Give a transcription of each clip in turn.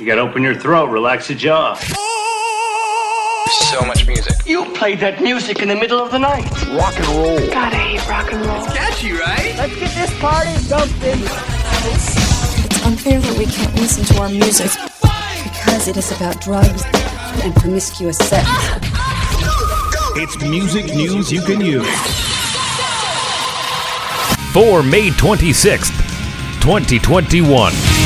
You gotta open your throat, relax your jaw. So much music. You played that music in the middle of the night. Rock and roll. God, I hate rock and roll. Catchy, right? Let's get this party jumping. It's unfair that we can't listen to our music because it is about drugs and promiscuous sex. It's music news you can use. For May 26th, 2021.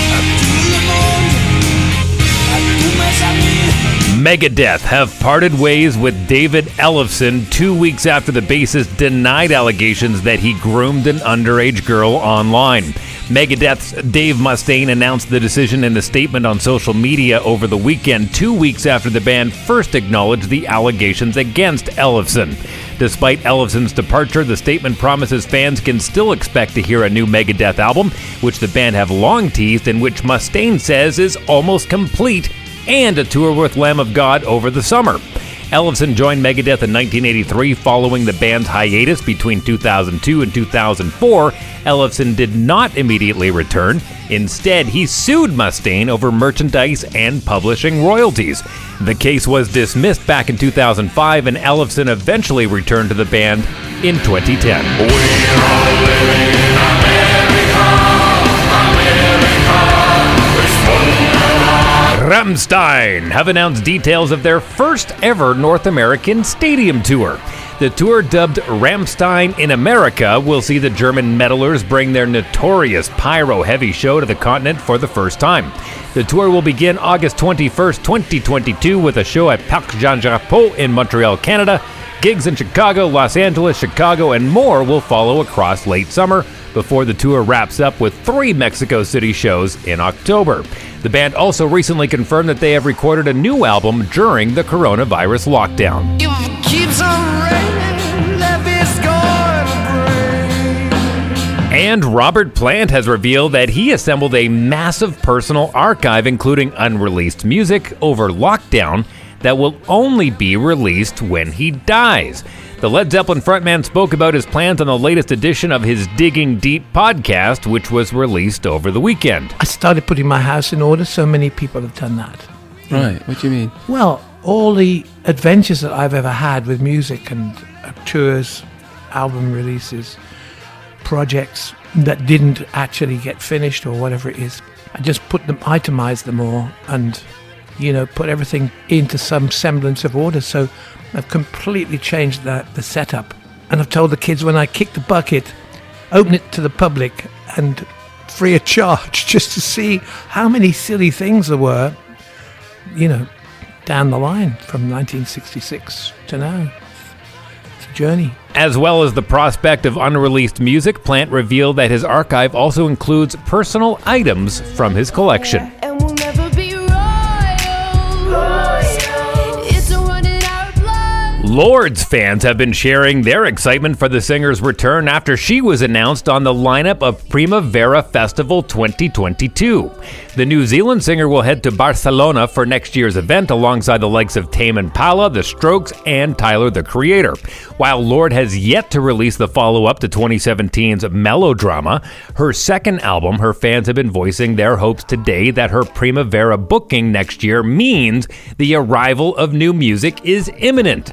Megadeth have parted ways with David Ellefson two weeks after the bassist denied allegations that he groomed an underage girl online. Megadeth's Dave Mustaine announced the decision in a statement on social media over the weekend, two weeks after the band first acknowledged the allegations against Ellefson. Despite Ellefson's departure, the statement promises fans can still expect to hear a new Megadeth album, which the band have long teased and which Mustaine says is almost complete and a tour with Lamb of God over the summer. Ellefson joined Megadeth in 1983 following the band's hiatus between 2002 and 2004. Ellefson did not immediately return. Instead, he sued Mustaine over merchandise and publishing royalties. The case was dismissed back in 2005, and Ellefson eventually returned to the band in 2010. Rammstein have announced details of their first ever North American stadium tour. The tour, dubbed Rammstein in America, will see the German metalers bring their notorious pyro heavy show to the continent for the first time. The tour will begin August 21st, 2022, with a show at Parc Jean Drapeau in Montreal, Canada. Gigs in Chicago, Los Angeles, Chicago, and more will follow across late summer before the tour wraps up with three Mexico City shows in October. The band also recently confirmed that they have recorded a new album during the coronavirus lockdown. And Robert Plant has revealed that he assembled a massive personal archive, including unreleased music, over lockdown that will only be released when he dies. The Led Zeppelin frontman spoke about his plans on the latest edition of his Digging Deep podcast, which was released over the weekend. I started putting my house in order. So many people have done that. Right. What do you mean? Well, all the adventures that I've ever had with music and uh, tours, album releases, projects that didn't actually get finished or whatever it is, I just put them, itemized them all, and you know, put everything into some semblance of order. So I've completely changed the, the setup. And I've told the kids when I kick the bucket, open it to the public and free of charge just to see how many silly things there were, you know, down the line from 1966 to now. It's a journey. As well as the prospect of unreleased music, Plant revealed that his archive also includes personal items from his collection. And Lorde's fans have been sharing their excitement for the singer's return after she was announced on the lineup of Primavera Festival 2022. The New Zealand singer will head to Barcelona for next year's event alongside the likes of Tame Impala, The Strokes, and Tyler the Creator. While Lorde has yet to release the follow up to 2017's Melodrama, her second album, her fans have been voicing their hopes today that her Primavera booking next year means the arrival of new music is imminent.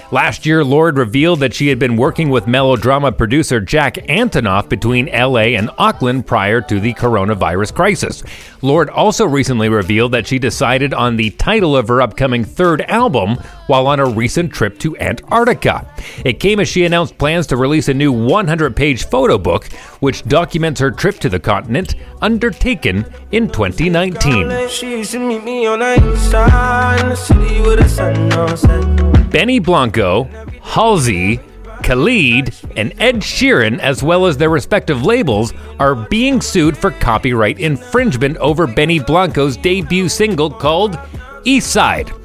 Last year, Lorde revealed that she had been working with melodrama producer Jack Antonoff between LA and Auckland prior to the coronavirus crisis. Lorde also recently revealed that she decided on the title of her upcoming third album while on a recent trip to Antarctica. It came as she announced plans to release a new 100 page photo book, which documents her trip to the continent, undertaken in 2019. She used to meet me on the east side in the city with the sun on set. Benny Blanco, Halsey, Khalid, and Ed Sheeran, as well as their respective labels, are being sued for copyright infringement over Benny Blanco's debut single called Eastside.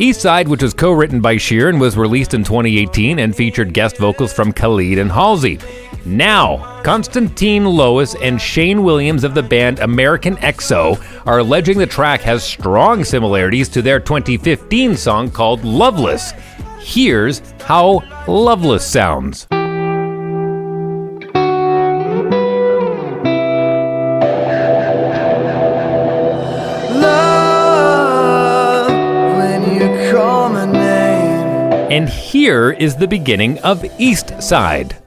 Eastside, which was co written by Sheeran, was released in 2018 and featured guest vocals from Khalid and Halsey. Now, Constantine Lois and Shane Williams of the band American EXO are alleging the track has strong similarities to their 2015 song called Loveless here's how Loveless sounds. And here is the beginning of East Side.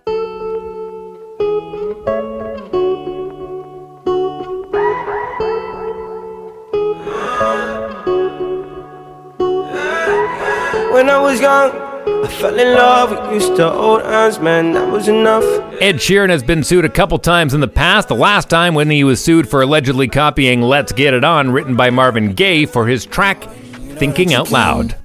When I was young, I fell in love with used to old hands, man, that was enough. Ed Sheeran has been sued a couple times in the past. The last time when he was sued for allegedly copying Let's Get It On, written by Marvin Gaye, for his track Thinking Out Loud.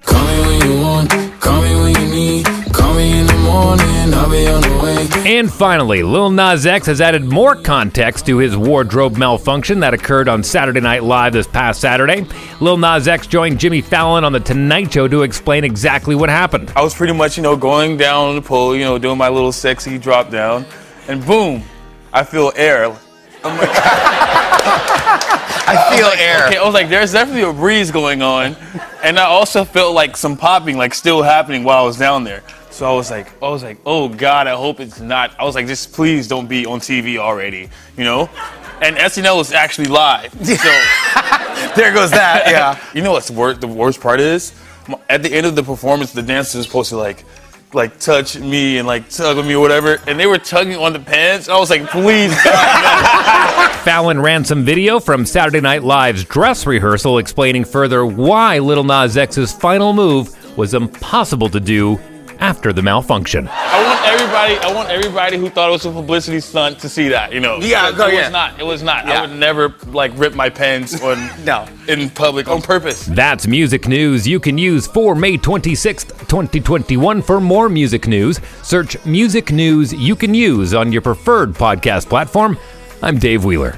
And finally, Lil Nas X has added more context to his wardrobe malfunction that occurred on Saturday Night Live this past Saturday. Lil Nas X joined Jimmy Fallon on The Tonight Show to explain exactly what happened. I was pretty much, you know, going down the pole, you know, doing my little sexy drop down, and boom, I feel air. I'm like, I feel air. okay, I was like, there's definitely a breeze going on, and I also felt like some popping, like still happening while I was down there. So I was like, I was like, oh God, I hope it's not. I was like, just please don't be on TV already, you know. And SNL was actually live, so There goes that. Yeah. you know what's wor- the worst part is? At the end of the performance, the dancers are supposed to like, like touch me and like tug on me or whatever, and they were tugging on the pants. I was like, please, God, Fallon ran some video from Saturday Night Live's dress rehearsal explaining further why Lil Nas X's final move was impossible to do after the malfunction. I want everybody, I want everybody who thought it was a publicity stunt to see that. You know, Yeah, it, go, it yeah. was not. It was not. Yeah. I would never like rip my pants on No. in public on purpose. That's music news you can use for May 26th, 2021. For more music news, search Music News You Can Use on your preferred podcast platform. I'm Dave Wheeler.